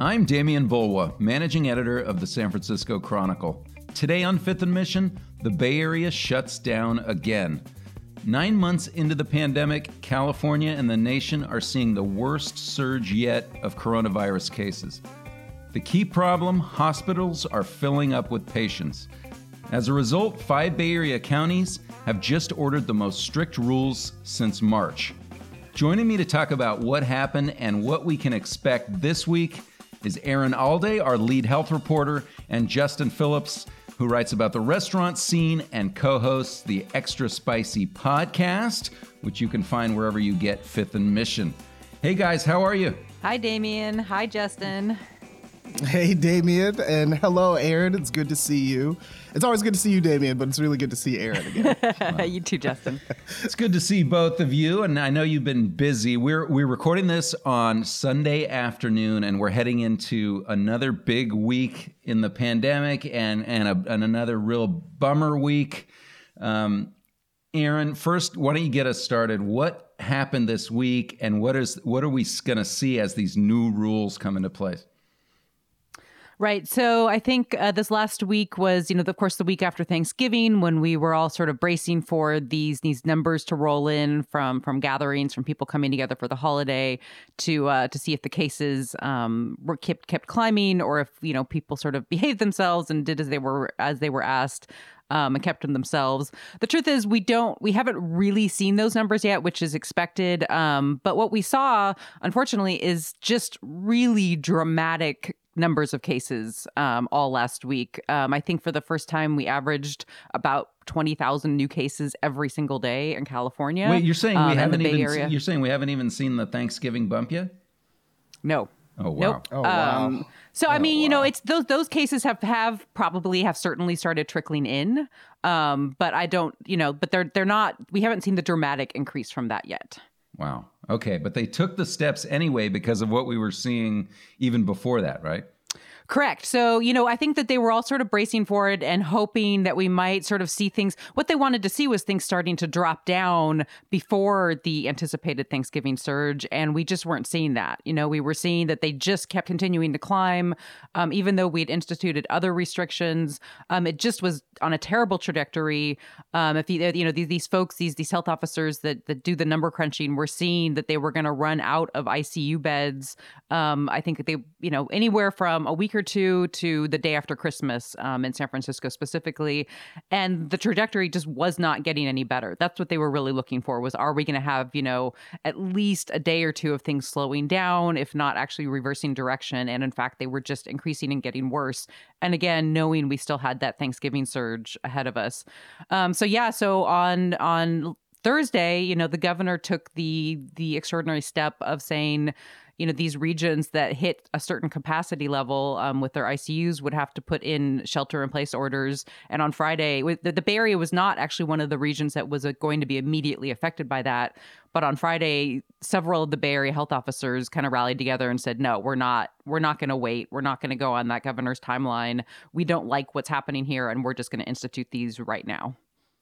I'm Demian Bulwa, managing editor of the San Francisco Chronicle. Today on Fifth and Mission, the Bay Area shuts down again. Nine months into the pandemic, California and the nation are seeing the worst surge yet of coronavirus cases. The key problem hospitals are filling up with patients. As a result, five Bay Area counties have just ordered the most strict rules since March. Joining me to talk about what happened and what we can expect this week is Erin Allday, our lead health reporter, and Justin Phillips, who writes about the restaurant scene and co hosts the Extra Spicy podcast, which you can find wherever you get Fifth and Mission. Hey guys, how are you? Hi, Demian. Hi, Justin. Hey, Demian, and hello, Erin. It's good to see you. It's always good to see you, Demian, but it's really good to see Erin again. you too, Justin. It's good to see both of you, and I know you've been busy. We're we're recording this on Sunday afternoon, and we're heading into another big week in the pandemic, and and, a, and another real bummer week. Um, Erin, first, why don't you get us started? What happened this week, and what is what are we going to see as these new rules come into place? Right. So I think uh, this last week was, you know, of course, the week after Thanksgiving when we were all sort of bracing for these these numbers to roll in from from gatherings, from people coming together for the holiday to uh, to see if the cases um, were kept kept climbing or if you know people sort of behaved themselves and did as they were as they were asked. Um, and kept them themselves. The truth is, we don't, we haven't really seen those numbers yet, which is expected. Um, but what we saw, unfortunately, is just really dramatic numbers of cases um, all last week. Um, I think for the first time, we averaged about 20,000 new cases every single day in California. Wait, you're saying we um, haven't even area. you're saying we haven't even seen the Thanksgiving bump yet? No. Oh wow. Nope. Oh wow. Um, so oh, I mean, wow. you know, it's those those cases have have probably have certainly started trickling in. Um, but I don't, you know, but they're they're not we haven't seen the dramatic increase from that yet. Wow. Okay, but they took the steps anyway because of what we were seeing even before that, right? Correct. So, you know, I think that they were all sort of bracing for it and hoping that we might sort of see things. What they wanted to see was things starting to drop down before the anticipated Thanksgiving surge. And we just weren't seeing that. You know, we were seeing that they just kept continuing to climb, um, even though we'd instituted other restrictions. Um, it just was on a terrible trajectory. Um, if you, you know, these, these folks, these, these health officers that, that do the number crunching were seeing that they were going to run out of ICU beds. Um, I think that they, you know, anywhere from a week or two to the day after Christmas um, in San Francisco specifically, and the trajectory just was not getting any better. That's what they were really looking for. Was are we going to have you know at least a day or two of things slowing down, if not actually reversing direction? And in fact, they were just increasing and getting worse. And again, knowing we still had that Thanksgiving surge ahead of us. Um, so yeah, so on on Thursday, you know, the governor took the the extraordinary step of saying you know these regions that hit a certain capacity level um, with their ICUs would have to put in shelter in place orders. And on Friday, the, the Bay Area was not actually one of the regions that was uh, going to be immediately affected by that. But on Friday, several of the Bay Area health officers kind of rallied together and said, "No, we're not. We're not going to wait. We're not going to go on that governor's timeline. We don't like what's happening here, and we're just going to institute these right now."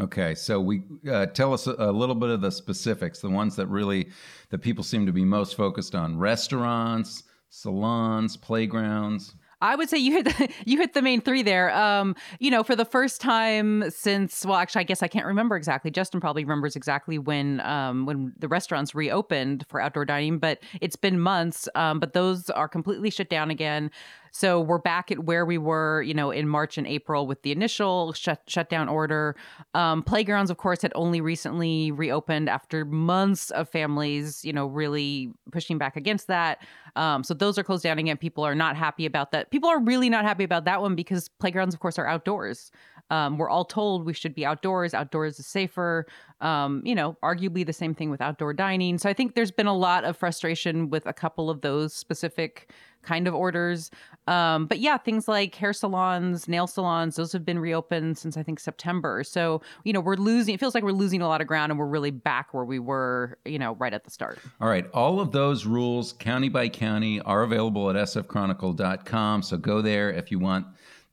Okay, so we uh, tell us a, a, little bit of the specifics, the ones that really that people seem to be most focused on: restaurants, salons, playgrounds. I would say you hit the, you hit the main three there. Um, you know, for the first time since well, actually, I guess I can't remember exactly. Justin probably remembers exactly when um, when the restaurants reopened for outdoor dining, but it's been months. Um, but those are completely shut down again. So we're back at where we were, you know, in March and April with the initial shut shutdown order. Um, playgrounds, of course, had only recently reopened after months of families, you know, really pushing back against that. Um, so those are closed down again. People are not happy about that. People are really not happy about that one because playgrounds, of course, are outdoors. Um, we're all told we should be outdoors. Outdoors is safer. Um, you know, arguably the same thing with outdoor dining. So I think there's been a lot of frustration with a couple of those specific kind of orders. Um, but yeah, things like hair salons, nail salons, those have been reopened since I think September. So, you know, we're losing, it feels like we're losing a lot of ground and we're really back where we were, you know, right at the start. All right. All of those rules, county by county, are available at sfchronicle.com. So go there if you want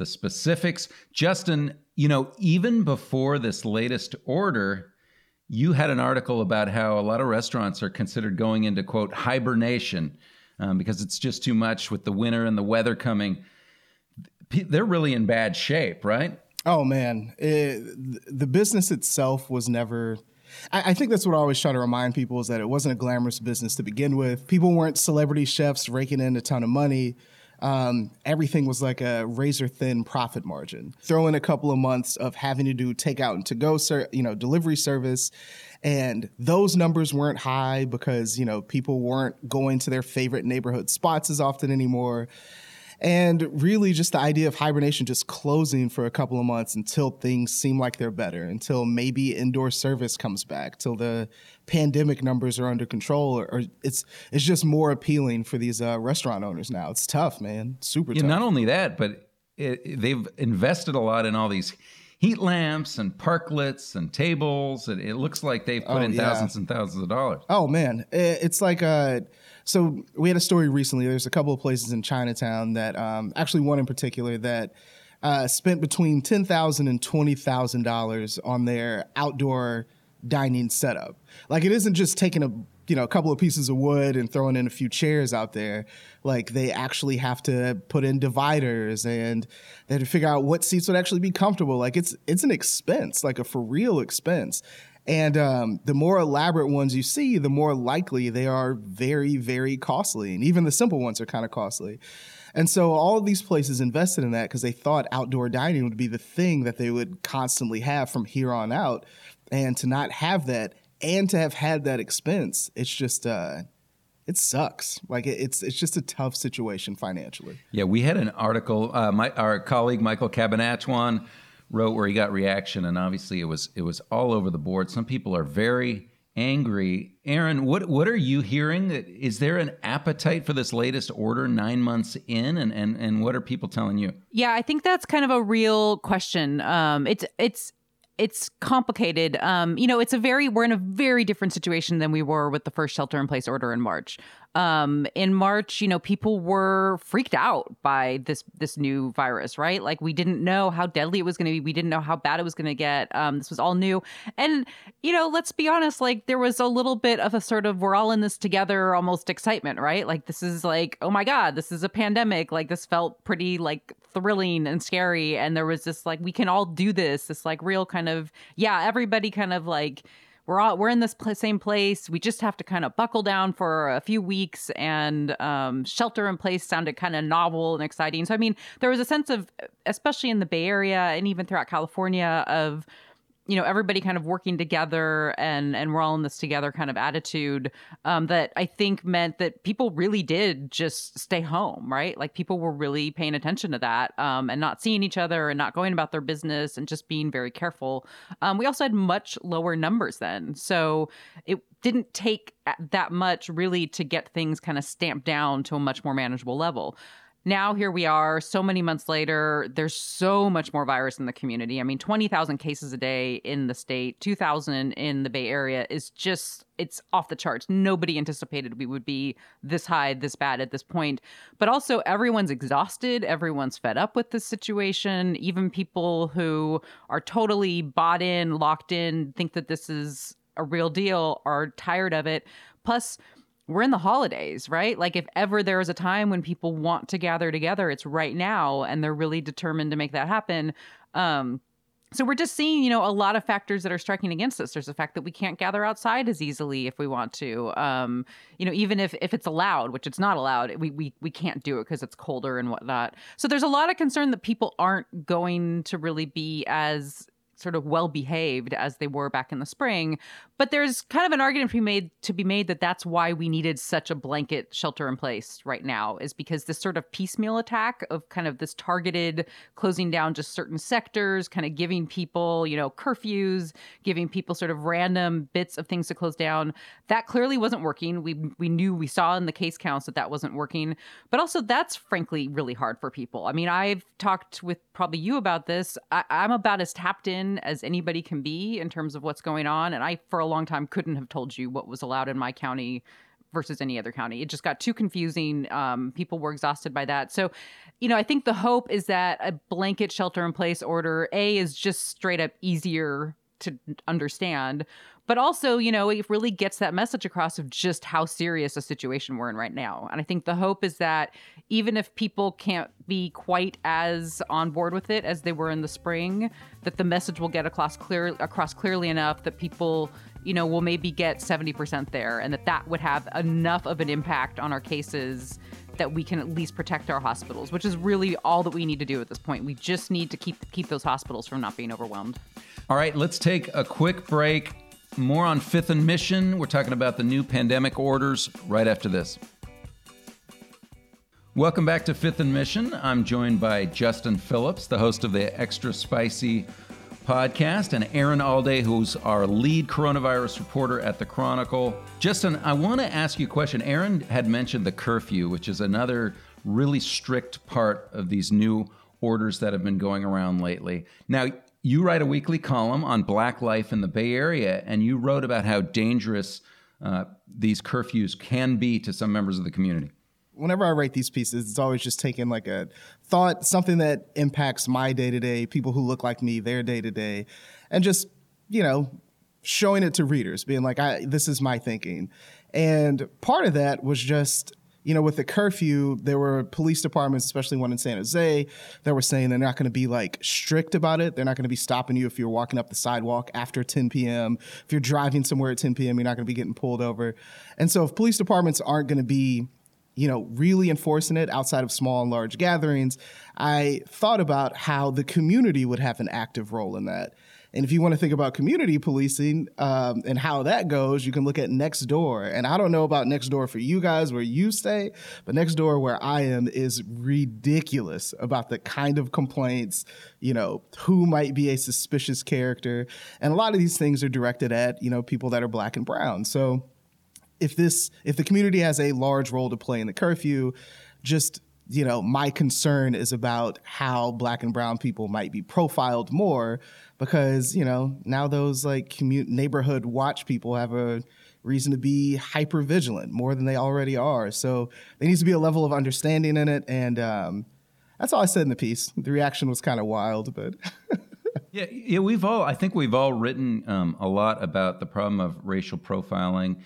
the specifics. Justin, you know, even before this latest order, you had an article about how a lot of restaurants are considered going into quote hibernation um, because it's just too much with the winter and the weather coming. They're really in bad shape, right? Oh man, it, the business itself was never. I, I think that's what I always try to remind people is that it wasn't a glamorous business to begin with. People weren't celebrity chefs raking in a ton of money. Um, everything was like a razor thin profit margin. Throw in a couple of months of having to do takeout and to go, ser- you know, delivery service, and those numbers weren't high because you know people weren't going to their favorite neighborhood spots as often anymore. And really, just the idea of hibernation just closing for a couple of months until things seem like they're better, until maybe indoor service comes back, till the pandemic numbers are under control, or, or it's it's just more appealing for these uh, restaurant owners now. It's tough, man, super yeah, tough. Not only that, but it, they've invested a lot in all these heat lamps and parklets and tables, and it looks like they've put oh, in yeah. thousands and thousands of dollars. Oh man, it's like uh so we had a story recently. There's a couple of places in Chinatown that, um, actually one in particular that uh, spent between ten thousand and twenty thousand dollars on their outdoor dining setup. Like it isn't just taking a you know a couple of pieces of wood and throwing in a few chairs out there. Like they actually have to put in dividers and they have to figure out what seats would actually be comfortable. Like it's it's an expense, like a for real expense. And um, the more elaborate ones you see, the more likely they are very, very costly. And even the simple ones are kind of costly. And so all of these places invested in that because they thought outdoor dining would be the thing that they would constantly have from here on out. And to not have that and to have had that expense, it's just uh, it sucks. Like it's it's just a tough situation financially. Yeah, we had an article. Uh, my our colleague Michael Cabanatuan wrote where he got reaction, and obviously it was it was all over the board. Some people are very angry. Erin, what what are you hearing? Is there an appetite for this latest order nine months in, and and and what are people telling you? Yeah, I think that's kind of a real question. Um, it's it's it's complicated. Um, you know, it's a very we're in a very different situation than we were with the first shelter in place order in March. Um, in March, you know, people were freaked out by this this new virus, right? Like we didn't know how deadly it was going to be. We didn't know how bad it was going to get. Um, this was all new, and you know, let's be honest. Like there was a little bit of a sort of we're all in this together, almost excitement, right? Like this is like, oh my god, this is a pandemic. Like this felt pretty like thrilling and scary, and there was this like we can all do this. This like real kind of yeah, everybody kind of like we're all we're in this pl- same place. We just have to kind of buckle down for a few weeks, and um, shelter in place sounded kind of novel and exciting. So I mean, there was a sense of, especially in the Bay Area and even throughout California, of you know everybody kind of working together and and we're all in this together kind of attitude um, that I think meant that people really did just stay home, right? Like people were really paying attention to that um, and not seeing each other and not going about their business and just being very careful. Um, we also had much lower numbers then, so it didn't take that much really to get things kind of stamped down to a much more manageable level now here we are so many months later there's so much more virus in the community. I mean 20,000 cases a day in the state 2,000 in the bay area is just it's off the charts. Nobody anticipated we would be this high this bad at this point. But also everyone's exhausted everyone's fed up with this situation. Even people who are totally bought in locked in think that this is a real deal are tired of it. Plus we're in the holidays, right? Like if ever there is a time when people want to gather together, it's right now and they're really determined to make that happen. Um so we're just seeing, you know, a lot of factors that are striking against us. There's the fact that we can't gather outside as easily if we want to. Um, you know, even if if it's allowed, which it's not allowed, we we we can't do it because it's colder and whatnot. So there's a lot of concern that people aren't going to really be as sort of well behaved as they were back in the spring. But there's kind of an argument to be made to be made that that's why we needed such a blanket shelter in place right now is because this sort of piecemeal attack of kind of this targeted closing down just certain sectors, kind of giving people, you know, curfews, giving people sort of random bits of things to close down. That clearly wasn't working. We we knew we saw in the case counts that that wasn't working. But also that's frankly really hard for people. I mean, I've talked with probably you about this. I, I'm about as tapped in as anybody can be in terms of what's going on. And I, for a long time, couldn't have told you what was allowed in my county versus any other county. It just got too confusing. Um, people were exhausted by that. So, you know, I think the hope is that a blanket shelter in place order, A, is just straight up easier to understand, but also, you know, it really gets that message across of just how serious a situation we're in right now. And I think the hope is that even if people can't be quite as on board with it as they were in the spring, that the message will get across clear across clearly enough that people you know, will maybe get 70% there and that that would have enough of an impact on our cases that we can at least protect our hospitals, which is really all that we need to do at this point. We just need to keep keep those hospitals from not being overwhelmed. All right, let's take a quick break. More on Fifth and Mission. We're talking about the new pandemic orders right after this. Welcome back to Fifth and Mission. I'm joined by Justin Phillips, the host of the Extra Spicy podcast, and Erin Allday, who's our lead coronavirus reporter at the Chronicle. Justin, I want to ask you a question. Erin had mentioned the curfew, which is another really strict part of these new orders that have been going around lately. Now, you write a weekly column on Black life in the Bay Area, and you wrote about how dangerous uh, these curfews can be to some members of the community whenever I write these pieces, it's always just taking like a thought, something that impacts my day to day, people who look like me, their day to day, and just, you know, showing it to readers, being like, I, this is my thinking. And part of that was just, you know, with the curfew, there were police departments, especially one in San Jose, that were saying they're not going to be like strict about it. They're not going to be stopping you if you're walking up the sidewalk after 10 p.m. If you're driving somewhere at 10 p.m., you're not going to be getting pulled over. And so if police departments aren't going to be you know, really enforcing it outside of small and large gatherings, I thought about how the community would have an active role in that. And if you want to think about community policing um, and how that goes, you can look at Nextdoor. And I don't know about Nextdoor for you guys where you stay, but Nextdoor where I am is ridiculous about the kind of complaints, you know, who might be a suspicious character. And a lot of these things are directed at, you know, people that are black and brown. So if this if the community has a large role to play in the curfew, just you know, my concern is about how black and brown people might be profiled more because, you know, now those like commu- neighborhood watch people have a reason to be hyper vigilant more than they already are. So there needs to be a level of understanding in it. And um, that's all I said in the piece. The reaction was kind of wild, but. yeah, yeah, we've all, I think we've all written um, a lot about the problem of racial profiling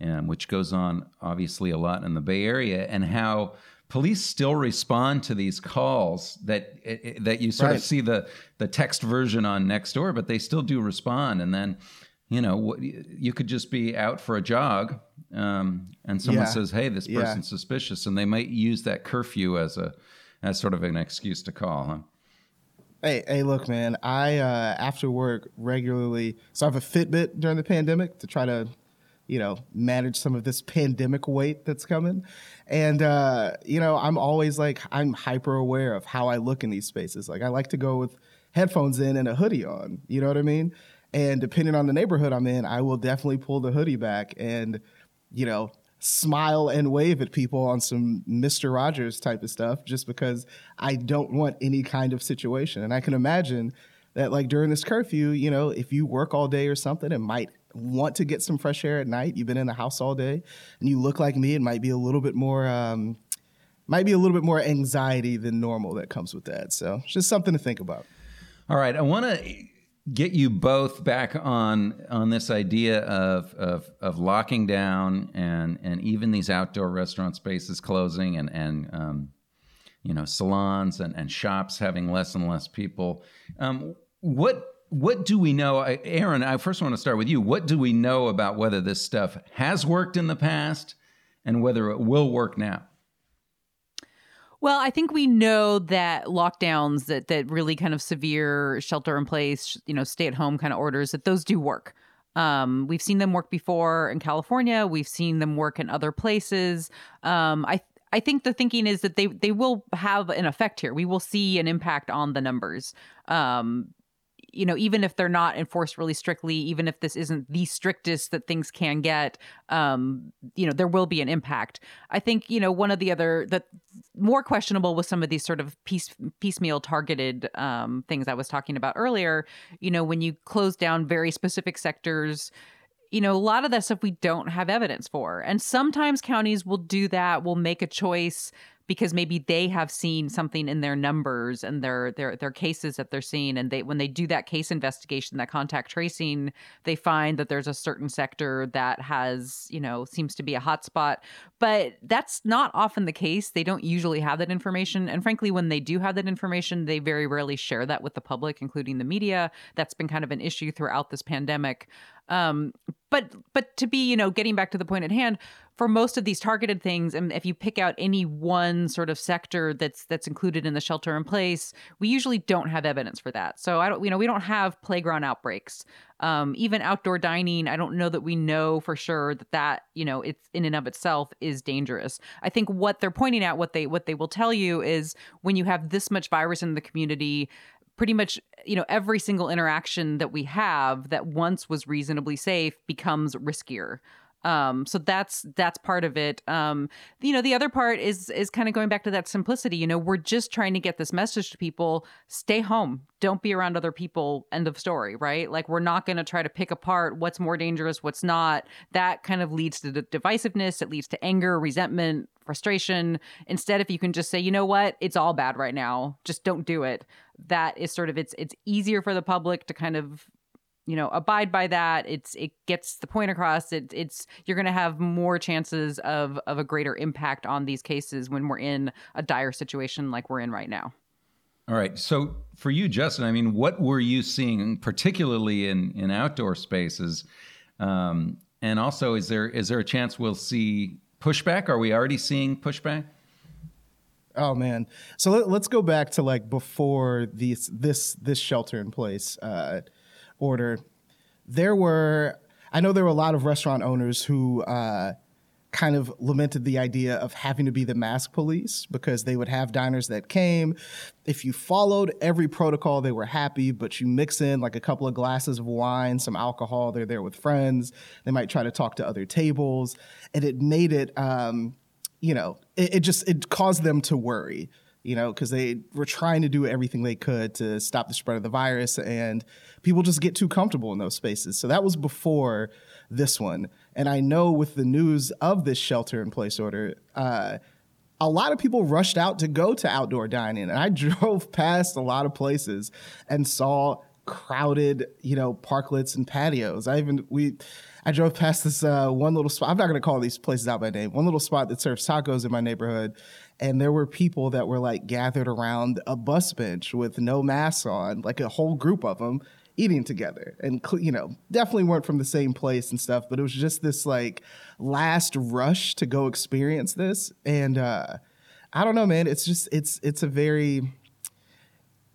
um, which goes on obviously a lot in the Bay Area, and how police still respond to these calls that eh, eh, that you sort right. of see the the text version on Nextdoor, but they still do respond, and then. You know, you could just be out for a jog, um, and someone yeah. says, "Hey, this person's yeah. suspicious," and they might use that curfew as a as sort of an excuse to call. Huh? Hey, hey, look, man. I uh, after work regularly. So I have a Fitbit during the pandemic to try to you know, manage some of this pandemic weight that's coming. And, uh, you know, I'm always like, I'm hyper aware of how I look in these spaces. Like, I like to go with headphones in and a hoodie on, you know what I mean? And depending on the neighborhood I'm in, I will definitely pull the hoodie back and, you know, smile and wave at people on some Mr. Rogers type of stuff just because I don't want any kind of situation. And I can imagine that, like, during this curfew, you know, if you work all day or something, it might want to get some fresh air at night, you've been in the house all day, and you look like me, it might be a little bit more. Um, might be a little bit more anxiety than normal that comes with that. So, just something to think about. All right, I want to get you both back on on this idea of of, of locking down and and even these outdoor restaurant spaces closing and and um, you know salons and, and shops having less and less people. Um, what what do we know erin i first want to start with you what do we know about whether this stuff has worked in the past and whether it will work now well, I think we know that lockdowns that that really kind of severe shelter in place, you know, stay at home kind of orders that those do work. Um, we've seen them work before in California. We've seen them work in other places. Um, I I think the thinking is that they they will have an effect here. We will see an impact on the numbers. Um, you know, even if they're not enforced really strictly, even if this isn't the strictest that things can get, um, you know, there will be an impact. I think, you know, one of the other that more questionable with some of these sort of piece piecemeal targeted um, things I was talking about earlier. You know, when you close down very specific sectors you know, a lot of that stuff we don't have evidence for. And sometimes counties will do that, will make a choice because maybe they have seen something in their numbers and their their their cases that they're seeing and they when they do that case investigation that contact tracing they find that there's a certain sector that has you know seems to be a hotspot but that's not often the case. They don't usually have that information. And frankly when they do have that information they very rarely share that with the public including the media. That's been kind of an issue throughout this pandemic um, but but to be you know getting back to the point at hand for most of these targeted things and if you pick out any one sort of sector that's that's included in the shelter in place we usually don't have evidence for that. So i don't you know we don't have playground outbreaks. Um, even outdoor dining i don't know that we know for sure that that you know it's in and of itself is dangerous. I think what they're pointing at, what they what they will tell you is when you have this much virus in the community pretty much you know every single interaction that we have that once was reasonably safe becomes riskier. Um so that's that's part of it. Um you know the other part is is kind of going back to that simplicity. You know we're just trying to get this message to people stay home. Don't be around other people. End of story right? Like we're not going to try to pick apart what's more dangerous what's not. That kind of leads to divisiveness. It leads to anger resentment frustration. Instead if you can just say you know what? It's all bad right now. Just don't do it that is sort of it's it's easier for the public to kind of you know abide by that. It's it gets the point across. It, it's you're going to have more chances of of a greater impact on these cases when we're in a dire situation like we're in right now. All right. So for you justin i mean what were you seeing particularly in in outdoor spaces? Um, and also is there is there a chance we'll see pushback? Are we already seeing pushback Oh man. So let, us go back to like before these this this shelter in place uh, order. There were I know there were a lot of restaurant owners who uh, kind of lamented the idea of having to be the mask police because they would have diners that came. If you followed every protocol, they were happy, but you mix in like a couple of glasses of wine, some alcohol, they're there with friends. They might try to talk to other tables. And it made it um, you know, it, it just it caused them to worry, you know, because they were trying to do everything they could to stop the spread of the virus, and people just get too comfortable in those spaces. So that was before this one, and I know with the news of this shelter in place order. Uh, a lot of people rushed out to go to outdoor dining, and I drove past a lot of places and saw crowded, you know, parklets and patios. I even we I drove past this uh, one little spot. I'm not going to call these places out by name. One little spot that serves tacos in my neighborhood, and there were people that were like gathered around a bus bench with no masks on, like a whole group of them eating together, and you know, definitely weren't from the same place and stuff. But it was just this like last rush to go experience this, and uh, I don't know, man. It's just it's it's a very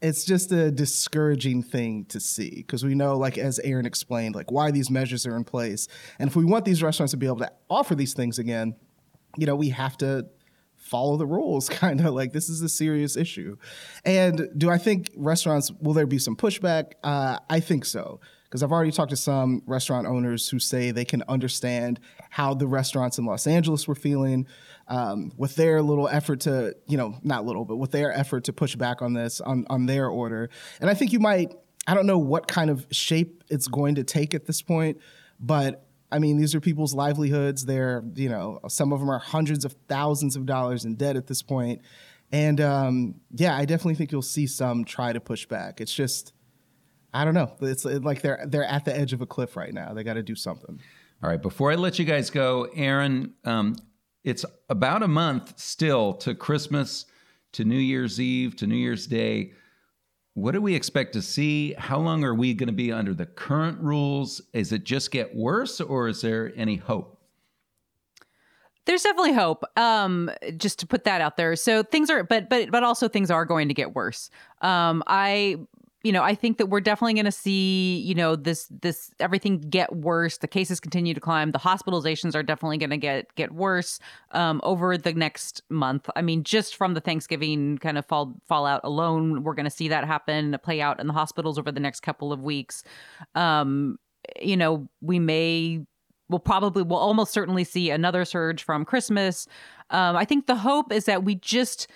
it's just a discouraging thing to see because we know, like as Erin explained, like why these measures are in place, and if we want these restaurants to be able to offer these things again, you know, we have to follow the rules. Kind of like this is a serious issue. And do I think restaurants will there be some pushback? Uh, I think so because I've already talked to some restaurant owners who say they can understand how the restaurants in Los Angeles were feeling um, with their little effort to, you know, not little, but with their effort to push back on this, on, on their order. And I think you might, I don't know what kind of shape it's going to take at this point, but I mean, these are people's livelihoods. They're, you know, some of them are hundreds of thousands of dollars in debt at this point. And um, yeah, I definitely think you'll see some try to push back. It's just, I don't know. It's like they're they're at the edge of a cliff right now. They got to do something. All right. Before I let you guys go, Erin, um, it's about a month still to Christmas, to New Year's Eve, to New Year's Day. What do we expect to see? How long are we going to be under the current rules? Is it just get worse or is there any hope? There's definitely hope. Um, just to put that out there. So things are, but but but also things are going to get worse. Um, I you know, I think that we're definitely going to see, you know, this this everything get worse. The cases continue to climb. The hospitalizations are definitely going to get get worse um, over the next month. I mean, just from the Thanksgiving kind of fall fallout alone, we're going to see that happen play out in the hospitals over the next couple of weeks. Um, you know, we may we'll probably we'll almost certainly see another surge from Christmas. Um, I think the hope is that we just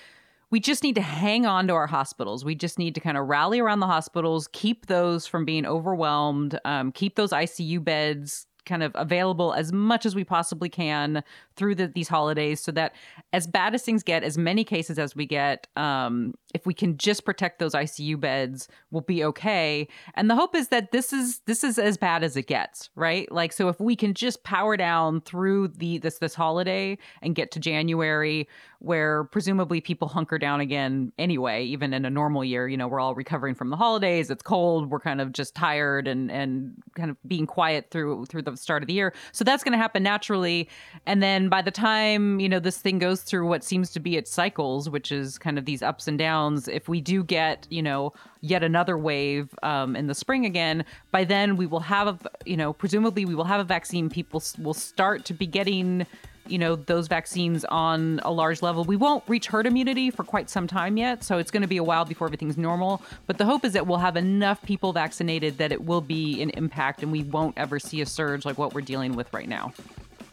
we just need to hang on to our hospitals. We just need to kind of rally around the hospitals, keep those from being overwhelmed, um, keep those ICU beds kind of available as much as we possibly can through the, these holidays so that as bad as things get, as many cases as we get, um, if we can just protect those ICU beds, we'll be okay. And the hope is that this is this is as bad as it gets, right? Like so if we can just power down through the this this holiday and get to January where presumably people hunker down again anyway, even in a normal year, you know, we're all recovering from the holidays, it's cold, we're kind of just tired and and kind of being quiet through through the start of the year. So that's going to happen naturally. And then by the time, you know, this thing goes through what seems to be its cycles, which is kind of these ups and downs if we do get, you know, yet another wave um, in the spring again, by then we will have, a, you know, presumably we will have a vaccine. People will start to be getting you know those vaccines on a large level. We won't reach herd immunity for quite some time yet so it's going to be a while before everything's normal. But the hope is that we'll have enough people vaccinated that it will be an impact and we won't ever see a surge like what we're dealing with right now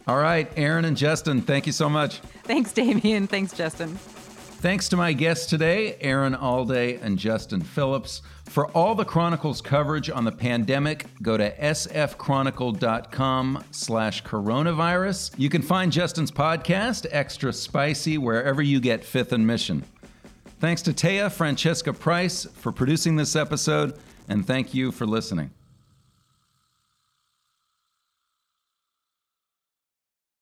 all right erin and justin thank you so much thanks demian thanks justin Thanks to my guests today, Erin Allday and Justin Phillips. For all the Chronicles coverage on the pandemic, go to sfchronicle.com slash coronavirus. You can find Justin's podcast, Extra Spicy, wherever you get Fifth and Mission. Thanks to Taya Francesca Price for producing this episode, and thank you for listening.